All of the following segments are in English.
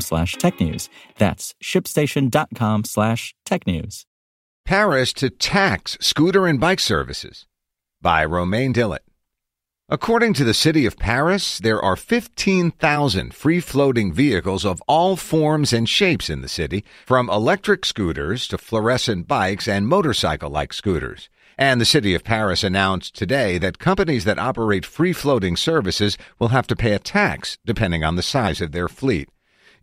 slash technews. That's shipstation.com slash technews. Paris to tax scooter and bike services by Romain Dillet. According to the city of Paris, there are 15,000 free floating vehicles of all forms and shapes in the city, from electric scooters to fluorescent bikes and motorcycle like scooters. And the city of Paris announced today that companies that operate free floating services will have to pay a tax depending on the size of their fleet.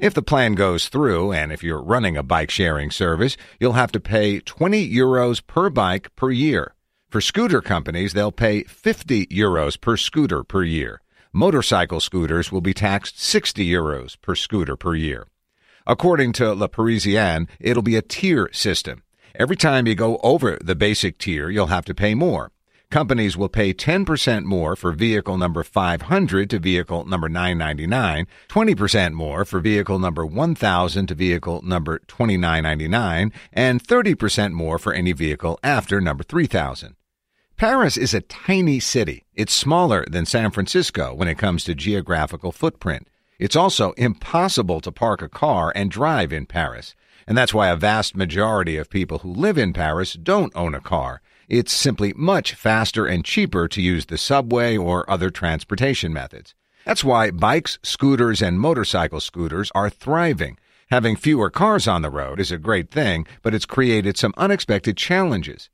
If the plan goes through, and if you're running a bike sharing service, you'll have to pay 20 euros per bike per year. For scooter companies, they'll pay 50 euros per scooter per year. Motorcycle scooters will be taxed 60 euros per scooter per year. According to La Parisienne, it'll be a tier system. Every time you go over the basic tier, you'll have to pay more. Companies will pay 10% more for vehicle number 500 to vehicle number 999, 20% more for vehicle number 1000 to vehicle number 2999, and 30% more for any vehicle after number 3000. Paris is a tiny city. It's smaller than San Francisco when it comes to geographical footprint. It's also impossible to park a car and drive in Paris. And that's why a vast majority of people who live in Paris don't own a car. It's simply much faster and cheaper to use the subway or other transportation methods. That's why bikes, scooters, and motorcycle scooters are thriving. Having fewer cars on the road is a great thing, but it's created some unexpected challenges.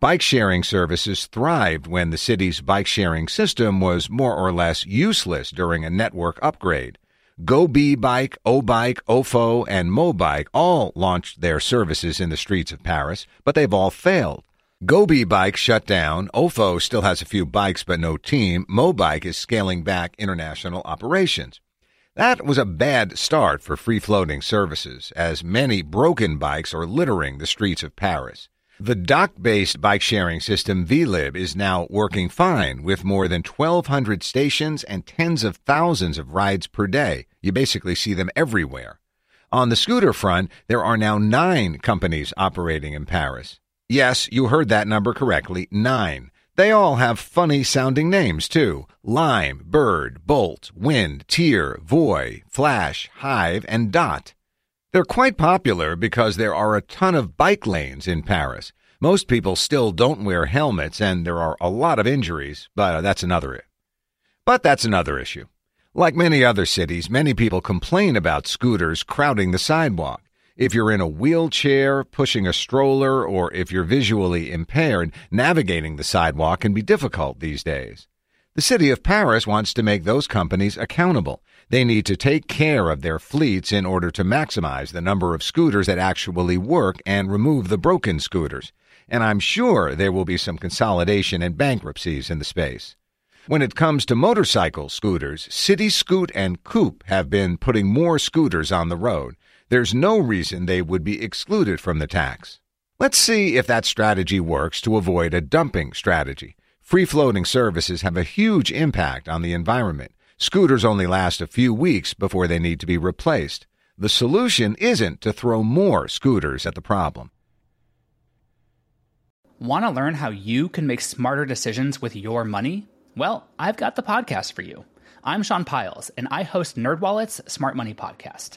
Bike sharing services thrived when the city's bike sharing system was more or less useless during a network upgrade. GoBee Bike, O-Bike, Ofo, and Mobike all launched their services in the streets of Paris, but they've all failed. GoBee Bike shut down. Ofo still has a few bikes but no team. Mobike is scaling back international operations. That was a bad start for free floating services, as many broken bikes are littering the streets of Paris. The dock based bike sharing system Vélib' is now working fine with more than 1,200 stations and tens of thousands of rides per day. You basically see them everywhere. On the scooter front, there are now nine companies operating in Paris. Yes, you heard that number correctly nine. They all have funny sounding names, too Lime, Bird, Bolt, Wind, Tier, Voi, Flash, Hive, and Dot. They're quite popular because there are a ton of bike lanes in Paris. Most people still don't wear helmets and there are a lot of injuries, but uh, that's another But that's another issue. Like many other cities, many people complain about scooters crowding the sidewalk. If you're in a wheelchair, pushing a stroller, or if you're visually impaired, navigating the sidewalk can be difficult these days. The city of Paris wants to make those companies accountable. They need to take care of their fleets in order to maximize the number of scooters that actually work and remove the broken scooters. And I'm sure there will be some consolidation and bankruptcies in the space. When it comes to motorcycle scooters, Cityscoot and Coup have been putting more scooters on the road. There's no reason they would be excluded from the tax. Let's see if that strategy works to avoid a dumping strategy. Free floating services have a huge impact on the environment. Scooters only last a few weeks before they need to be replaced. The solution isn't to throw more scooters at the problem. Want to learn how you can make smarter decisions with your money? Well, I've got the podcast for you. I'm Sean Pyles, and I host NerdWallet's Smart Money Podcast.